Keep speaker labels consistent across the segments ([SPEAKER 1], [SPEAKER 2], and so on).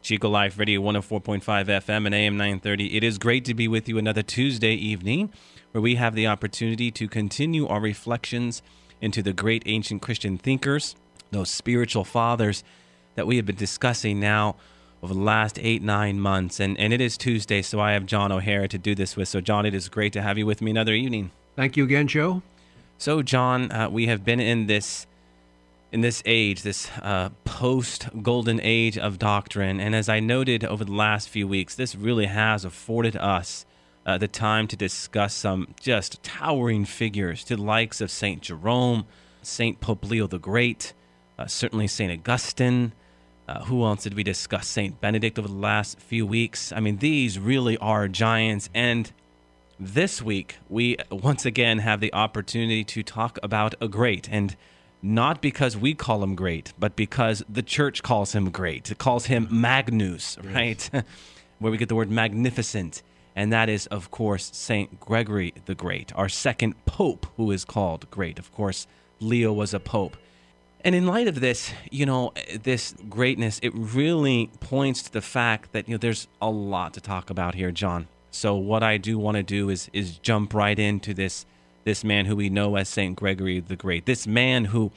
[SPEAKER 1] Chico Life Radio 104.5 FM and AM 930. It is great to be with you another Tuesday evening where we have the opportunity to continue our reflections into the great ancient Christian thinkers, those spiritual fathers that we have been discussing now over the last eight, nine months. And, and it is Tuesday, so I have John O'Hara to do this with. So, John, it is great to have you with me another evening.
[SPEAKER 2] Thank you again, Joe.
[SPEAKER 1] So, John, uh, we have been in this in this age, this uh, post golden age of doctrine, and as I noted over the last few weeks, this really has afforded us uh, the time to discuss some just towering figures to the likes of Saint Jerome, Saint Pope Leo the Great, uh, certainly Saint Augustine. Uh, who else did we discuss? Saint Benedict over the last few weeks. I mean, these really are giants, and this week, we once again have the opportunity to talk about a great, and not because we call him great, but because the church calls him great. It calls him Magnus, right? Where we get the word magnificent. And that is, of course, St. Gregory the Great, our second pope who is called great. Of course, Leo was a pope. And in light of this, you know, this greatness, it really points to the fact that, you know, there's a lot to talk about here, John. So what I do want to do is is jump right into this this man who we know as Saint Gregory the Great. This man who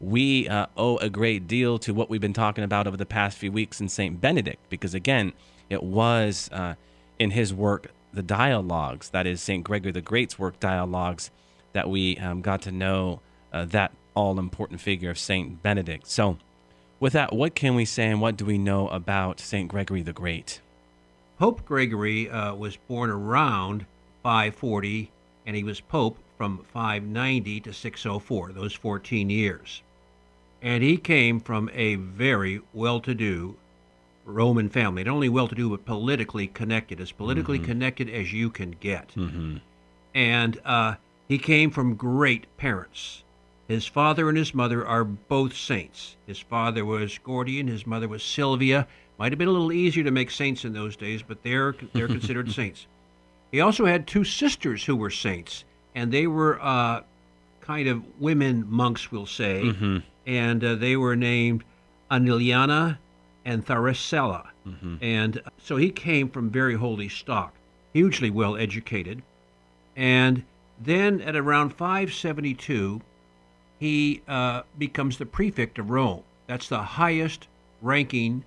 [SPEAKER 1] we uh, owe a great deal to what we've been talking about over the past few weeks in Saint Benedict, because again, it was uh, in his work, the dialogues, that is Saint Gregory the Great's work, dialogues, that we um, got to know uh, that all important figure of Saint Benedict. So, with that, what can we say and what do we know about Saint Gregory the Great?
[SPEAKER 2] Pope Gregory uh, was born around 540, and he was pope from 590 to 604, those 14 years. And he came from a very well to do Roman family. Not only well to do, but politically connected, as politically mm-hmm. connected as you can get. Mm-hmm. And uh, he came from great parents. His father and his mother are both saints. His father was Gordian, his mother was Sylvia. Might have been a little easier to make saints in those days, but they're they're considered saints. He also had two sisters who were saints, and they were uh, kind of women monks, we'll say, mm-hmm. and uh, they were named Emiliana and Tarsilla. Mm-hmm. And so he came from very holy stock, hugely well educated. And then at around 572, he uh, becomes the prefect of Rome. That's the highest ranking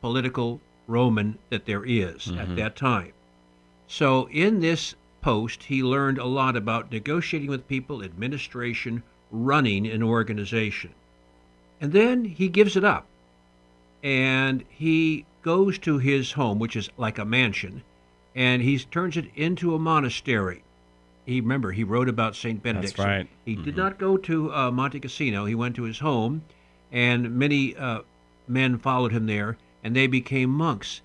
[SPEAKER 2] political Roman that there is mm-hmm. at that time. So, in this post, he learned a lot about negotiating with people, administration, running an organization. And then he gives it up and he goes to his home, which is like a mansion, and he turns it into a monastery. He remember he wrote about Saint Benedict.
[SPEAKER 1] That's right.
[SPEAKER 2] he mm-hmm. did not go to uh, Monte Cassino. He went to his home, and many uh, men followed him there and they became monks.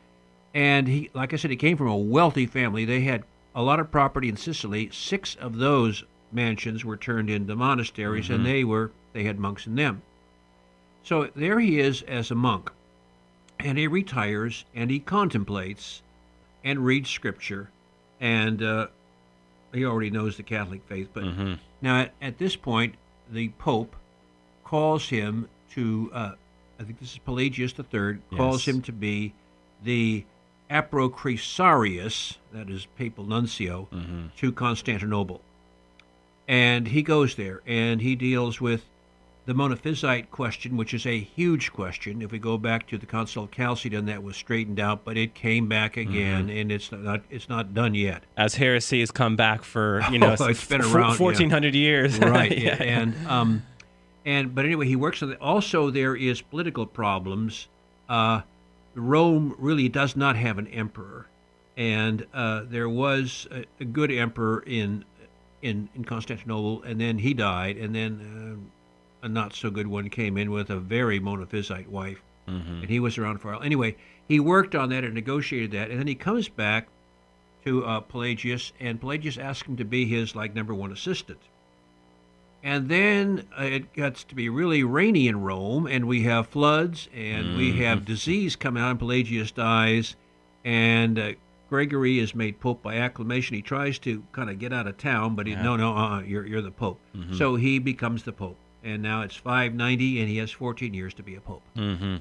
[SPEAKER 2] And he, like I said, he came from a wealthy family. They had a lot of property in Sicily. Six of those mansions were turned into monasteries, mm-hmm. and they were they had monks in them. So there he is as a monk, and he retires and he contemplates and reads scripture, and uh, he already knows the Catholic faith. But mm-hmm. now at, at, this point, the Pope calls him to uh, I think this is Pelagius III, calls yes. him to be the Apocrisiarius, that is papal nuncio, mm-hmm. to Constantinople. And he goes there and he deals with the Monophysite question, which is a huge question. If we go back to the Council of Chalcedon, that was straightened out, but it came back again, mm-hmm. and it's not it's not done yet.
[SPEAKER 1] As heresy has come back for you know, oh, it's been around fourteen hundred yeah. years,
[SPEAKER 2] right? yeah. And um, and but anyway, he works on it. Also, there is political problems. Uh, Rome really does not have an emperor, and uh, there was a, a, good emperor in in in Constantinople, and then he died, and then uh, a not so good one came in with a very monophysite wife. and he was around for a while. Anyway, he worked on that and negotiated that, and then he comes back to uh, Pelagius, and Pelagius asks him to be his like number one assistant. And then uh, it gets to be really rainy in Rome, and we have floods, and we have disease coming out, and Pelagius dies, and uh, Gregory is made pope by acclamation. He tries to kind of get out of town, but he, no, no, uh, you're you're the pope. So he becomes the pope, and now it's 590, and he has 14 years to be a pope.
[SPEAKER 1] Mm-hmm.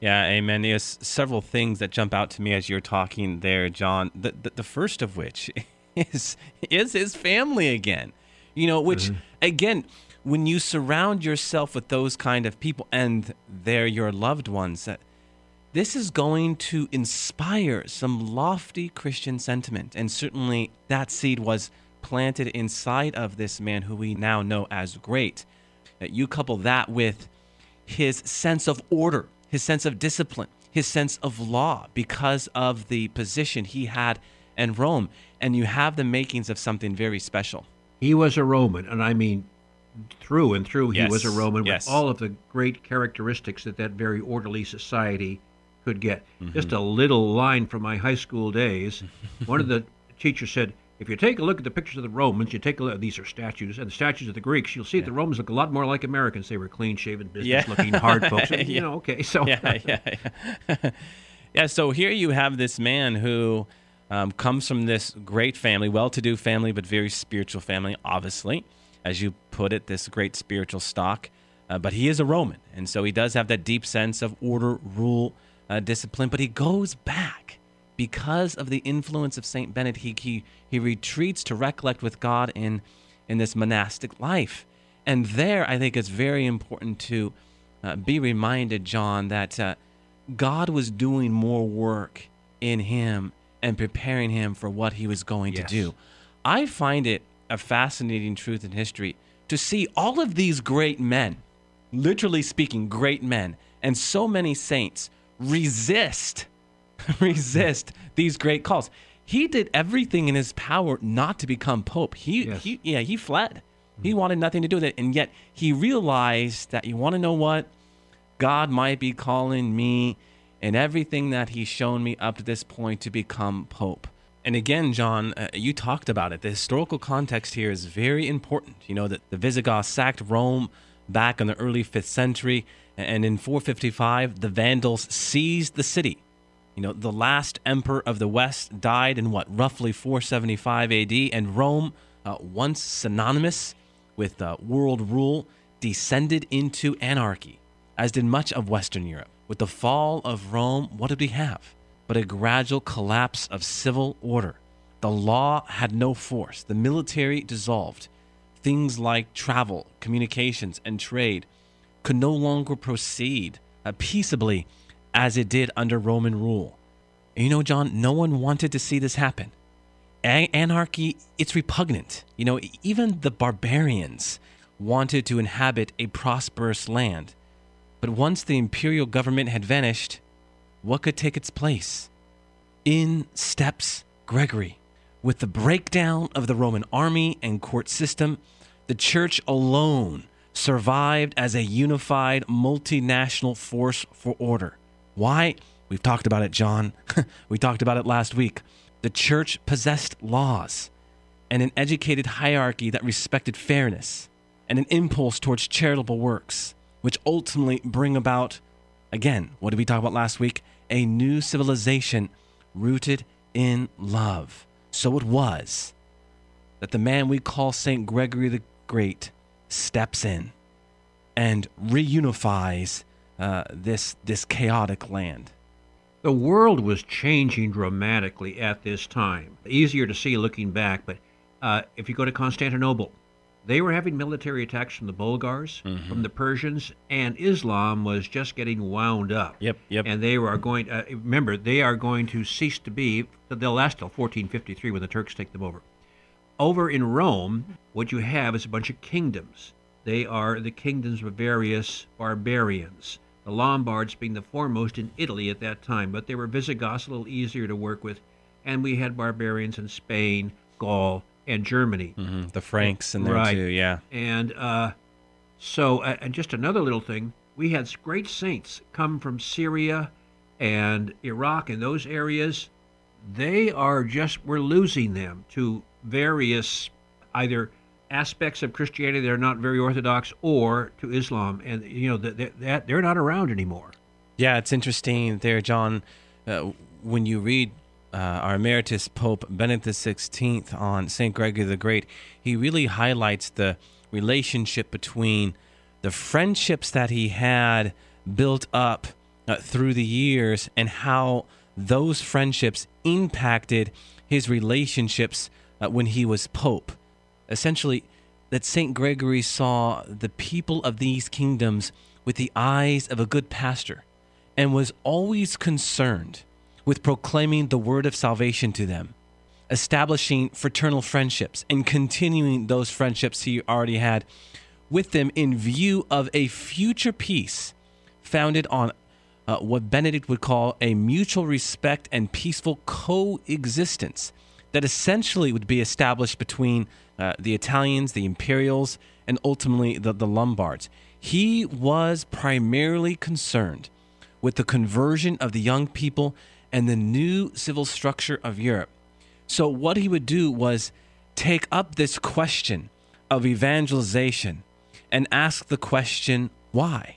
[SPEAKER 1] Yeah, amen. There's several things that jump out to me as you're talking there, John. The, the, the first of which is is his family again. You know, which again, when you surround yourself with those kind of people and they're your loved ones, that this is going to inspire some lofty Christian sentiment. And certainly that seed was planted inside of this man who we now know as great. Uh, You couple that with his sense of order, his sense of discipline, his sense of law because of the position he had in Rome, and you have the makings of something very special.
[SPEAKER 2] He was a Roman, and I mean through and through, he was a
[SPEAKER 1] Yes,
[SPEAKER 2] Roman
[SPEAKER 1] yes.
[SPEAKER 2] with all of the great characteristics that that very orderly society could get.
[SPEAKER 1] Mm-hmm.
[SPEAKER 2] Just a little line from my high school days. One of the teachers said, if you take a look at the pictures of the Romans, you take a look, these are statues, and the statues of the Greeks, you'll see that the Romans look a lot more like Americans. They were clean shaven, business looking, hard folks. And, You know, okay, so.
[SPEAKER 1] yeah, yeah, yeah. yeah. So here you have this man who um, comes from this great family, well-to-do family, but very spiritual family, obviously, as you put it, this great spiritual stock. Uh, but he is a Roman, and so he does have that deep sense of order, rule, uh, discipline. But he goes back because of the influence of Saint Benedict. He he he retreats to recollect with God in in this monastic life, and there I think it's very important to uh, be reminded, John, that uh, God was doing more work in him and preparing him for what he was going
[SPEAKER 2] Yes.
[SPEAKER 1] to do. I find it a fascinating truth in history to see all of these great men, literally speaking, great men, and so many saints resist, resist these great calls. He did everything in his power not to become pope. He,
[SPEAKER 2] Yes.
[SPEAKER 1] he yeah, he fled. He wanted nothing to do with it, and yet he realized that you want to know what God might be calling me and everything that He's shown me up to this point to become Pope. And again, John, uh, you talked about it. The historical context here is very important. You know that the Visigoths sacked Rome back in the early 5th century, and in 455, the Vandals seized the city. You know, the last emperor of the West died in what, roughly 475 AD, and Rome, uh, once synonymous with uh, world rule, descended into anarchy, as did much of Western Europe. With the fall of Rome, what did we have? But a gradual collapse of civil order. The law had no force, the military dissolved. Things like travel, communications, and trade could no longer proceed uh, peaceably as it did under Roman rule. And you know, John, no one wanted to see this happen. Anarchy, it's repugnant. You know, even the barbarians wanted to inhabit a prosperous land. But once the imperial government had vanished, what could take its place? In steps Gregory. With the breakdown of the Roman army and court system, the church alone survived as a unified multinational force for order. Why? We've talked about it, John. we talked about it last week. The church possessed laws and an educated hierarchy that respected fairness and an impulse towards charitable works, which ultimately bring about, again, what did we talk about last week? A new civilization rooted in love. So it was that the man we call St. Gregory the Great steps in and reunifies uh, this, this chaotic land.
[SPEAKER 2] The world was changing dramatically at this time. Easier to see looking back, but uh, if you go to Constantinople, they were having military attacks from the Bulgars, from the Persians, and Islam was just getting wound up.
[SPEAKER 1] Yep, yep.
[SPEAKER 2] And they are going. Uh, remember, they are going to cease to be. They'll last till 1453 when the Turks take them over. Over in Rome, what you have is a bunch of kingdoms. They are the kingdoms of various barbarians. The Lombards being the foremost in Italy at that time, but they were Visigoths, a little easier to work with. And we had barbarians in Spain, Gaul, and Germany.
[SPEAKER 1] Mhm, The Franks and there
[SPEAKER 2] Right.
[SPEAKER 1] too, yeah.
[SPEAKER 2] And uh, so, uh, and just another little thing we had great saints come from Syria and Iraq and those areas. They are just, we're losing them to various either aspects of Christianity that are not very orthodox or to Islam. And, you know, that, that they're not around anymore.
[SPEAKER 1] Yeah, it's interesting there, John. Uh, when you read uh, our emeritus Pope Benedict XVI on St. Gregory the Great, he really highlights the relationship between the friendships that he had built up uh, through the years and how those friendships impacted his relationships uh, when he was Pope. Essentially, that St. Gregory saw the people of these kingdoms with the eyes of a good pastor and was always concerned with proclaiming the word of salvation to them, establishing fraternal friendships, and continuing those friendships he already had with them in view of a future peace founded on uh, what Benedict would call a mutual respect and peaceful coexistence that essentially would be established between uh, the Italians, the Imperials, and ultimately the, the Lombards. He was primarily concerned with the conversion of the young people and the new civil structure of Europe. So, what he would do was take up this question of evangelization and ask the question, why?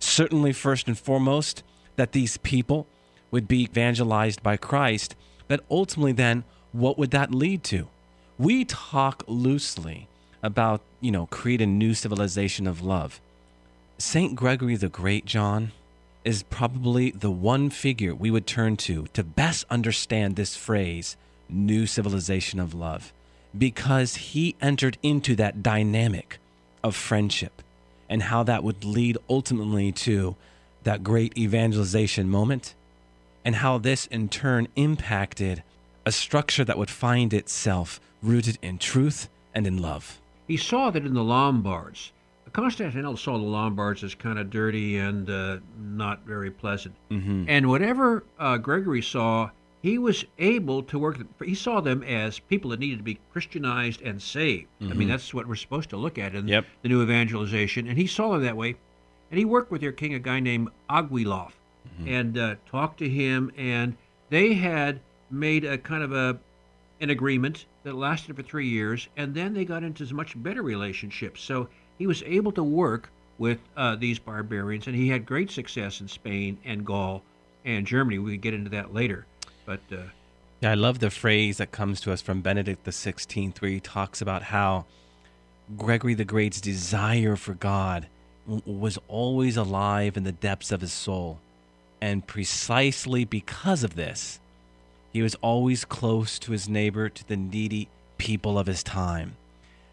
[SPEAKER 1] Certainly, first and foremost, that these people would be evangelized by Christ, but ultimately, then, what would that lead to? We talk loosely about, you know, create a new civilization of love. St. Gregory the Great, John, is probably the one figure we would turn to to best understand this phrase, new civilization of love, because he entered into that dynamic of friendship and how that would lead ultimately to that great evangelization moment, and how this in turn impacted a structure that would find itself rooted in truth and in love.
[SPEAKER 2] He saw that in the Lombards Constantinople saw the Lombards as kind of dirty and uh, not very pleasant. Mm-hmm. And whatever uh, Gregory saw, he was able to work. He saw them as people that needed to be Christianized and saved. Mm-hmm. I mean, mm-hmm. that's what we're supposed to look at in yep. the new evangelization. And he saw them that way. And he worked with their king, a guy named Agilulf, mm-hmm. and uh, talked to him. And they had made a kind of a an agreement that lasted for three years. And then they got into much better relationships. So he was able to work with uh, these barbarians, and he had great success in Spain and Gaul and Germany. We could get into that later, but. Uh,
[SPEAKER 1] yeah, I love the phrase that comes to us from Benedict the Sixteenth, where he talks about how Gregory the Great's desire for God was always alive in the depths of his soul, and precisely because of this, he was always close to his neighbor, to the needy people of his time.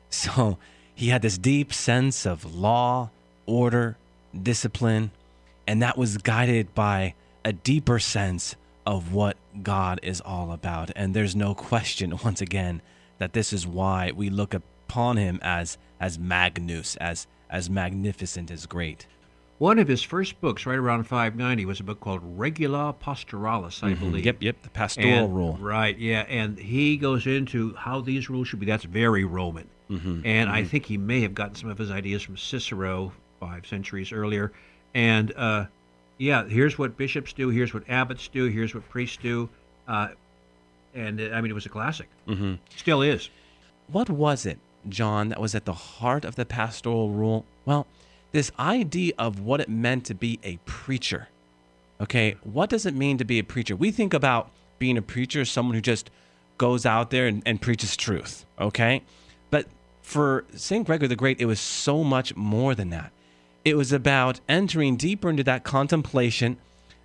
[SPEAKER 1] So he had this deep sense of law, order, discipline, and that was guided by a deeper sense of what God is all about. And there's no question, once again, that this is why we look upon him as as Magnus, as as magnificent as great.
[SPEAKER 2] One of his first books, right around 590, was a book called Regula Pastoralis, I mm-hmm. believe.
[SPEAKER 1] Yep, yep, the pastoral
[SPEAKER 2] and,
[SPEAKER 1] rule.
[SPEAKER 2] Right, yeah, and he goes into how these rules should be. That's very Roman. Mm-hmm. And mm-hmm. I think he may have gotten some of his ideas from Cicero five centuries earlier. And uh, yeah, here's what bishops do, here's what abbots do, here's what priests do. Uh, and I mean, it was a classic. Mm-hmm. Still is.
[SPEAKER 1] What was it, John, that was at the heart of the pastoral rule? Well, this idea of what it meant to be a preacher. Okay, what does it mean to be a preacher? We think about being a preacher as someone who just goes out there and, and preaches truth. Okay, but for St. Gregory the Great, it was so much more than that. It was about entering deeper into that contemplation,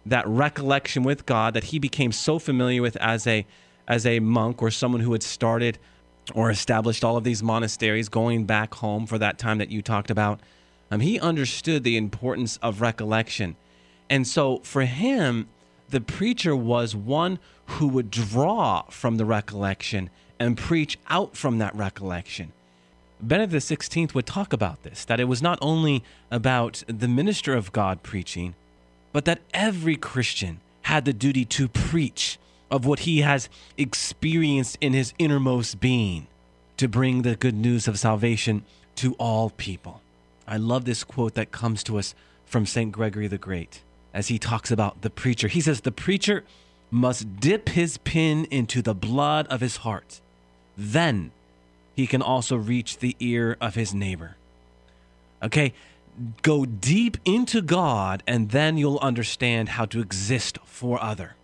[SPEAKER 1] that recollection with God that he became so familiar with as a as a monk or someone who had started or established all of these monasteries going back home for that time that you talked about um, he understood the importance of recollection. And so for him, the preacher was one who would draw from the recollection and preach out from that recollection. Benedict XVI would talk about this that it was not only about the minister of God preaching, but that every Christian had the duty to preach of what he has experienced in his innermost being to bring the good news of salvation to all people. I love this quote that comes to us from St. Gregory the Great as he talks about the preacher. He says, The preacher must dip his pin into the blood of his heart. Then he can also reach the ear of his neighbor. Okay, go deep into God, and then you'll understand how to exist for other.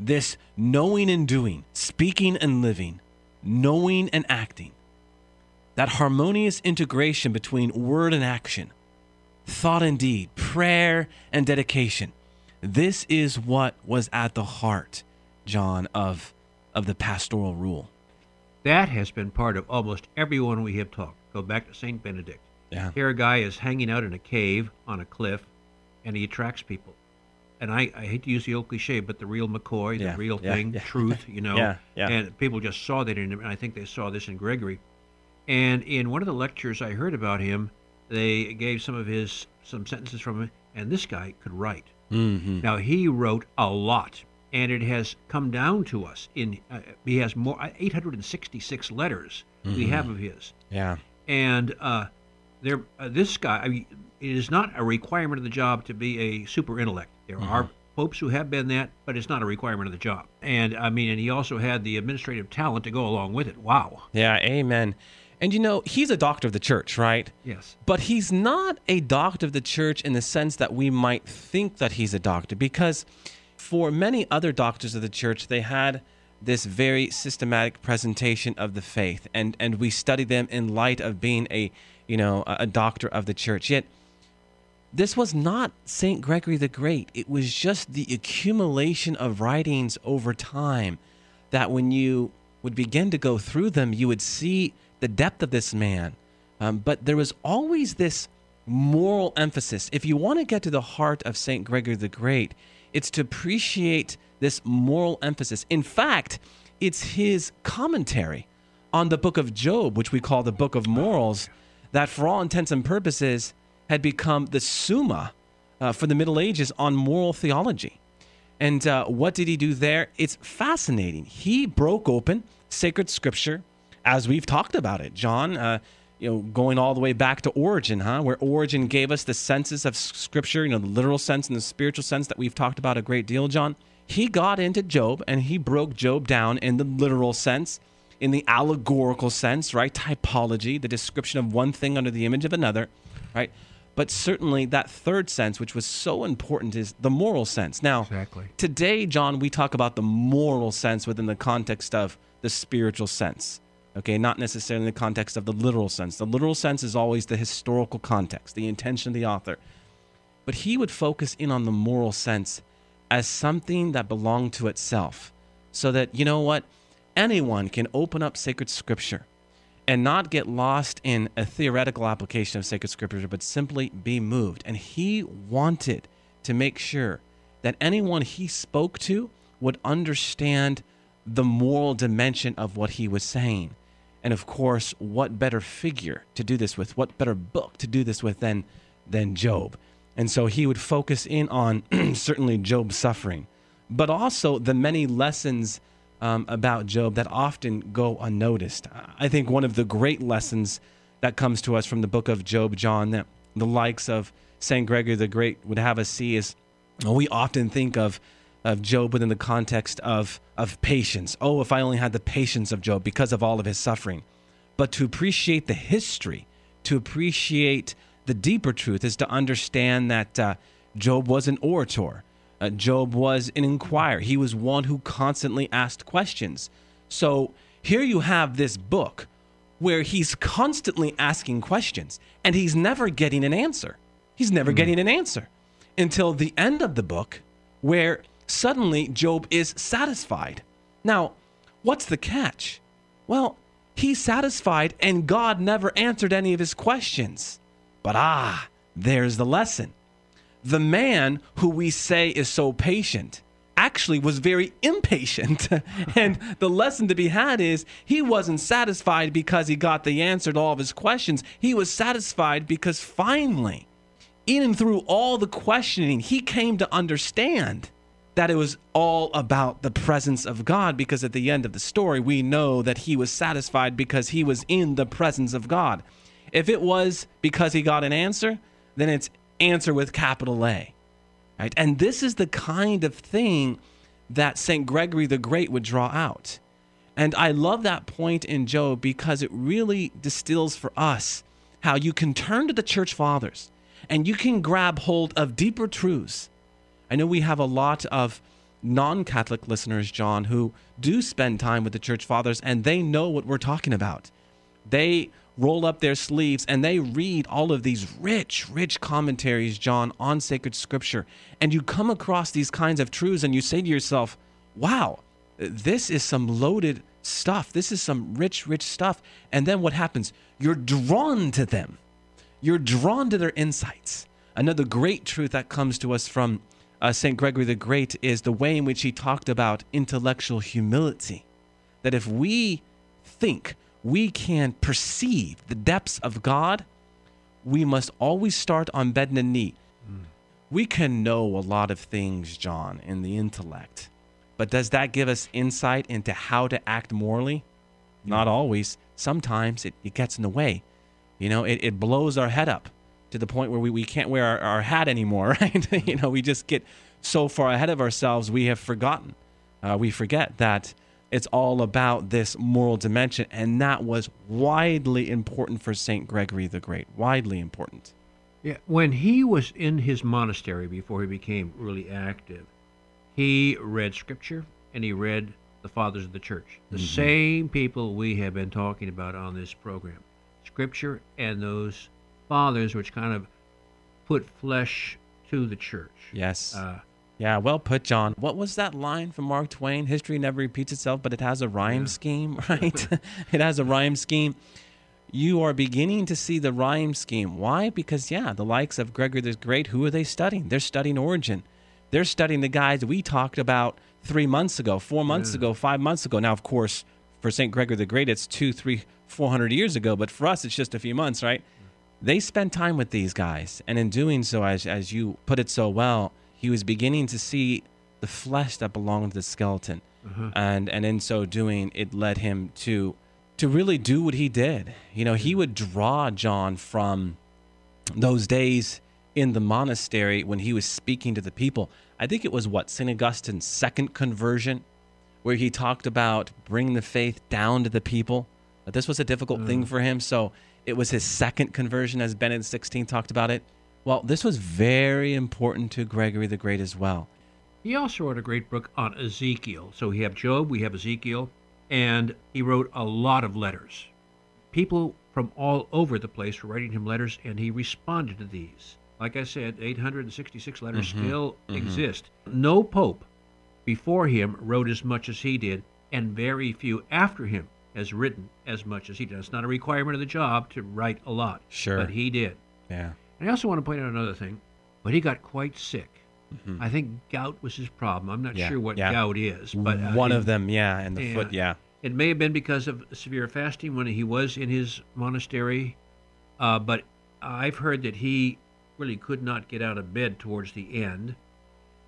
[SPEAKER 1] This knowing and doing, speaking and living, knowing and acting, that harmonious integration between word and action, thought and deed, prayer and dedication. This is what was at the heart, John, of, of the pastoral rule.
[SPEAKER 2] That has been part of almost everyone we have talked. Go back to St. Benedict.
[SPEAKER 1] Yeah.
[SPEAKER 2] Here, a guy is hanging out in a cave on a cliff, and he attracts people. And I, I hate to use the old cliche, but the real McCoy, the
[SPEAKER 1] Yeah,
[SPEAKER 2] real
[SPEAKER 1] yeah,
[SPEAKER 2] thing, truth, you know. And people just saw that in him, and I think they saw this in Gregory. And in one of the lectures I heard about him, they gave some of his some sentences from him, and this guy could write.
[SPEAKER 1] Mm-hmm.
[SPEAKER 2] Now he wrote a lot, and it has come down to us. In uh, he has more 866 letters we have of his,
[SPEAKER 1] Yeah.
[SPEAKER 2] and uh, there uh, this guy. I mean, it is not a requirement of the job to be a super intellect. There are popes who have been that, but it's not a requirement of the job. And I mean, and he also had the administrative talent to go along with it. Wow.
[SPEAKER 1] Yeah. Amen. And you know, he's a doctor of the church, right?
[SPEAKER 2] Yes.
[SPEAKER 1] But he's not a doctor of the church in the sense that we might think that he's a doctor, because for many other doctors of the church, they had this very systematic presentation of the faith, and and we study them in light of being a you know a doctor of the church. Yet this was not Saint Gregory the Great. It was just the accumulation of writings over time that when you would begin to go through them, you would see the depth of this man. Um, but there was always this moral emphasis. If you want to get to the heart of Saint Gregory the Great, it's to appreciate this moral emphasis. In fact, it's his commentary on the book of Job, which we call the book of morals, that for all intents and purposes had become the summa uh, for the Middle Ages on moral theology. And uh, what did he do there? It's fascinating. He broke open sacred scripture, as we've talked about it, John. Uh, you know, going all the way back to Origen, huh? Where Origen gave us the senses of scripture, you know, the literal sense and the spiritual sense that we've talked about a great deal, John. He got into Job and he broke Job down in the literal sense, in the allegorical sense, right? Typology, the description of one thing under the image of another, right? But certainly that third sense, which was so important, is the moral sense. Now,
[SPEAKER 2] Exactly.
[SPEAKER 1] today, John, we talk about the moral sense within the context of the spiritual sense. Okay, not necessarily in the context of the literal sense. The literal sense is always the historical context, the intention of the author. But he would focus in on the moral sense as something that belonged to itself. So that, you know what? Anyone can open up sacred scripture and not get lost in a theoretical application of sacred scripture, but simply be moved. And he wanted to make sure that anyone he spoke to would understand the moral dimension of what he was saying. And of course, what better figure to do this with? What better book to do this with than than Job? And so he would focus in on certainly Job's suffering, but also the many lessons um, about Job that often go unnoticed. I think one of the great lessons that comes to us from the book of Job, John, that the likes of St. Gregory the Great would have us see is we often think of of Job within the context of of patience. Oh, if I only had the patience of Job because of all of his suffering. But to appreciate the history, to appreciate the deeper truth, is to understand that uh, Job was an orator. Uh, Job was an inquirer. He was one who constantly asked questions. So here you have this book where he's constantly asking questions and he's never getting an answer. He's never getting an answer until the end of the book where suddenly Job is satisfied. Now, what's the catch? Well, he's satisfied and God never answered any of his questions. But ah, there's the lesson. The man who we say is so patient actually was very impatient. and the lesson to be had is he wasn't satisfied because he got the answer to all of his questions. He was satisfied because finally, in and through all the questioning, he came to understand that it was all about the presence of God because at the end of the story, we know that he was satisfied because he was in the presence of God. If it was because he got an answer, then it's answer with capital A. Right? And this is the kind of thing that St. Gregory the Great would draw out. And I love that point in Job because it really distills for us how you can turn to the church fathers and you can grab hold of deeper truths. I know we have a lot of non Catholic listeners, John, who do spend time with the church fathers and they know what we're talking about. They roll up their sleeves and they read all of these rich, rich commentaries, John, on sacred scripture. And you come across these kinds of truths and you say to yourself, wow, this is some loaded stuff. This is some rich, rich stuff. And then what happens? You're drawn to them, you're drawn to their insights. Another great truth that comes to us from uh, St. Gregory the Great is the way in which he talked about intellectual humility. That if we think we can perceive the depths of God, we must always start on bended knee. Mm. We can know a lot of things, John, in the intellect, but does that give us insight into how to act morally? Not always. Sometimes it, it gets in the way. You know, it, it blows our head up to the point where we, we can't wear our, our hat anymore, right? you know, we just get so far ahead of ourselves, we have forgotten. Uh, we forget that it's all about this moral dimension. And that was widely important for St. Gregory the Great, widely important.
[SPEAKER 2] Yeah, when he was in his monastery before he became really active, he read scripture and he read the fathers of the church. The mm-hmm. same people we have been talking about on this program. Scripture and those fathers which kind of put flesh to the church.
[SPEAKER 1] Yes. Uh, yeah, well put, John. What was that line from Mark Twain? History never repeats itself, but it has a rhyme yeah. scheme, right? it has a rhyme scheme. You are beginning to see the rhyme scheme. Why? Because, yeah, the likes of Gregory the Great, who are they studying? They're studying Origen. They're studying the guys we talked about three months ago, four months yeah. ago, five months ago. Now, of course, for St. Gregory the Great, it's two, three, four hundred years ago, but for us, it's just a few months, right? They spent time with these guys. And in doing so, as, as you put it so well, he was beginning to see the flesh that belonged to the skeleton. Uh-huh. And and in so doing, it led him to to really do what he did. You know, he would draw John from those days in the monastery when he was speaking to the people. I think it was what St. Augustine's second conversion, where he talked about bringing the faith down to the people. But this was a difficult thing mm. for him, so it was his second conversion, as Benedict XVI talked about it. Well, this was very important to Gregory the Great as well.
[SPEAKER 2] He also wrote a great book on Ezekiel. So we have Job, we have Ezekiel, and he wrote a lot of letters. People from all over the place were writing him letters, and he responded to these. Like I said, 866 letters mm-hmm, still mm-hmm. exist. No pope before him wrote as much as he did, and very few after him has written as much as he did. It's not a requirement of the job to write a lot,
[SPEAKER 1] sure,
[SPEAKER 2] but he did.
[SPEAKER 1] Yeah.
[SPEAKER 2] And I also want to point out another thing. But he got quite sick. Mm-hmm. I think gout was his problem. I'm not
[SPEAKER 1] yeah,
[SPEAKER 2] sure what
[SPEAKER 1] yeah.
[SPEAKER 2] gout is, but
[SPEAKER 1] uh, one of them, yeah, and the yeah. foot, yeah.
[SPEAKER 2] It may have been because of severe fasting when he was in his monastery, uh, but I've heard that he really could not get out of bed towards the end.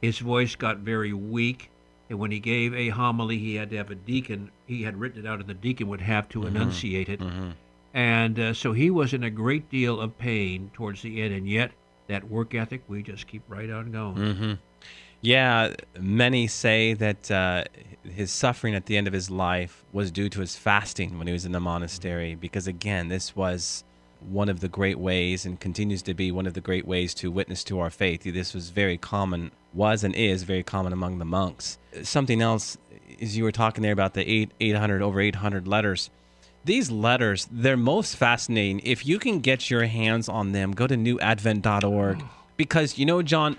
[SPEAKER 2] His voice got very weak, and when he gave a homily, he had to have a deacon. He had written it out, and the deacon would have to mm-hmm. enunciate it. Mm-hmm. And uh, so he was in a great deal of pain towards the end, and yet that work ethic, we just keep right on going.
[SPEAKER 1] Mm-hmm. Yeah, many say that uh, his suffering at the end of his life was due to his fasting when he was in the monastery, because again, this was one of the great ways and continues to be one of the great ways to witness to our faith. This was very common, was and is very common among the monks. Something else, is you were talking there about the eight, 800, over 800 letters these letters, they're most fascinating. If you can get your hands on them, go to newadvent.org. Because, you know, John,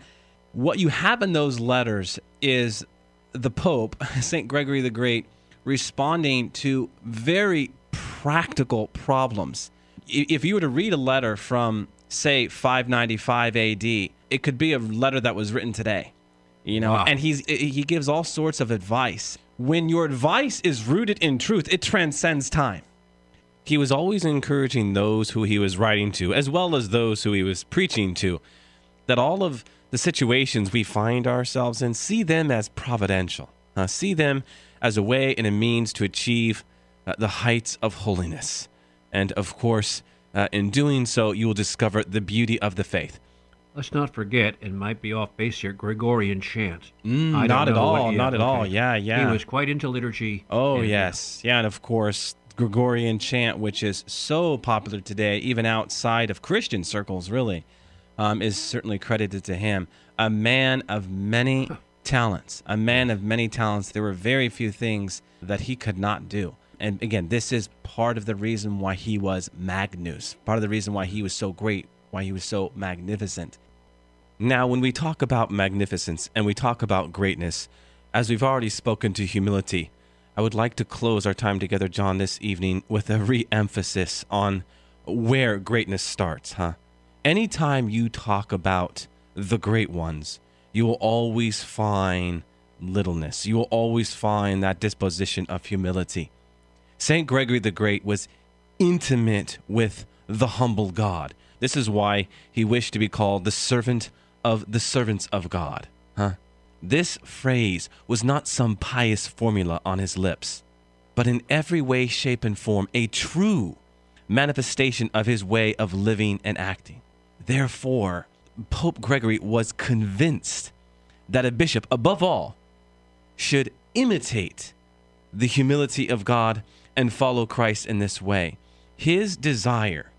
[SPEAKER 1] what you have in those letters is the Pope, St. Gregory the Great, responding to very practical problems. If you were to read a letter from, say, 595 AD, it could be a letter that was written today. You know, wow. and he's he gives all sorts of advice. When your advice is rooted in truth, it transcends time he was always encouraging those who he was writing to, as well as those who he was preaching to, that all of the situations we find ourselves in, see them as providential. Uh, see them as a way and a means to achieve uh, the heights of holiness. And of course, uh, in doing so, you will discover the beauty of the faith.
[SPEAKER 2] Let's not forget, it might be off base here, Gregorian chant.
[SPEAKER 1] Mm,
[SPEAKER 2] don't
[SPEAKER 1] at all. not at all. Yeah, yeah.
[SPEAKER 2] He was quite into liturgy.
[SPEAKER 1] Oh,
[SPEAKER 2] and, uh,
[SPEAKER 1] yes. Yeah, and of course, Gregorian chant, which is so popular today, even outside of Christian circles, really, um, is certainly credited to him. A man of many talents. A man of many talents. There were very few things that he could not do. And again, this is part of the reason why he was Magnus, part of the reason why he was so great, why he was so magnificent. Now, when we talk about magnificence and we talk about greatness, as we've already spoken to humility, I would like to close our time together, John, this evening with a re emphasis on where greatness starts, huh? Anytime you talk about the great ones, you will always find littleness. You will always find that disposition of humility. St. Gregory the Great was intimate with the humble God. This is why he wished to be called the servant of the servants of God. Huh? This phrase was not some pious formula on his lips, but in every way, shape, and form, a true manifestation of his way of living and acting. Therefore, Pope Gregory was convinced that a bishop, above all, should imitate the humility of God and follow Christ in this way. His desire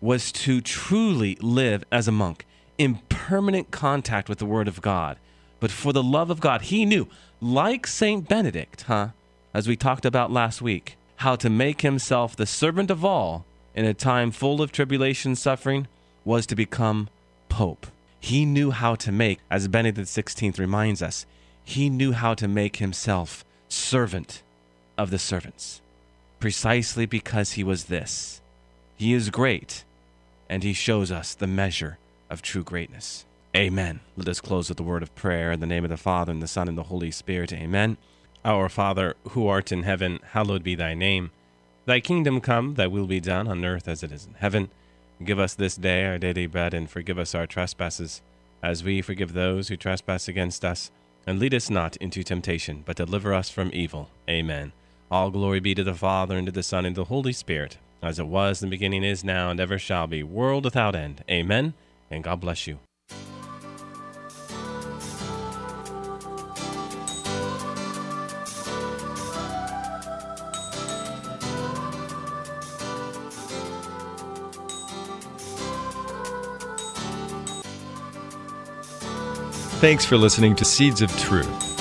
[SPEAKER 1] was to truly live as a monk in permanent contact with the Word of God. But for the love of God, he knew, like St. Benedict, huh, as we talked about last week, how to make himself the servant of all in a time full of tribulation suffering was to become Pope. He knew how to make, as Benedict XVI reminds us, he knew how to make himself servant of the servants, precisely because he was this. He is great, and he shows us the measure of true greatness. Amen. Let us close with the word of prayer in the name of the Father, and the Son, and the Holy Spirit. Amen. Our Father, who art in heaven, hallowed be thy name. Thy kingdom come, thy will be done on earth as it is in heaven. Give us this day our daily bread, and forgive us our trespasses, as we forgive those who trespass against us. And lead us not into temptation, but deliver us from evil. Amen. All glory be to the Father, and to the Son, and to the Holy Spirit, as it was in the beginning, is now, and ever shall be, world without end. Amen. And God bless you.
[SPEAKER 3] Thanks for listening to Seeds of Truth,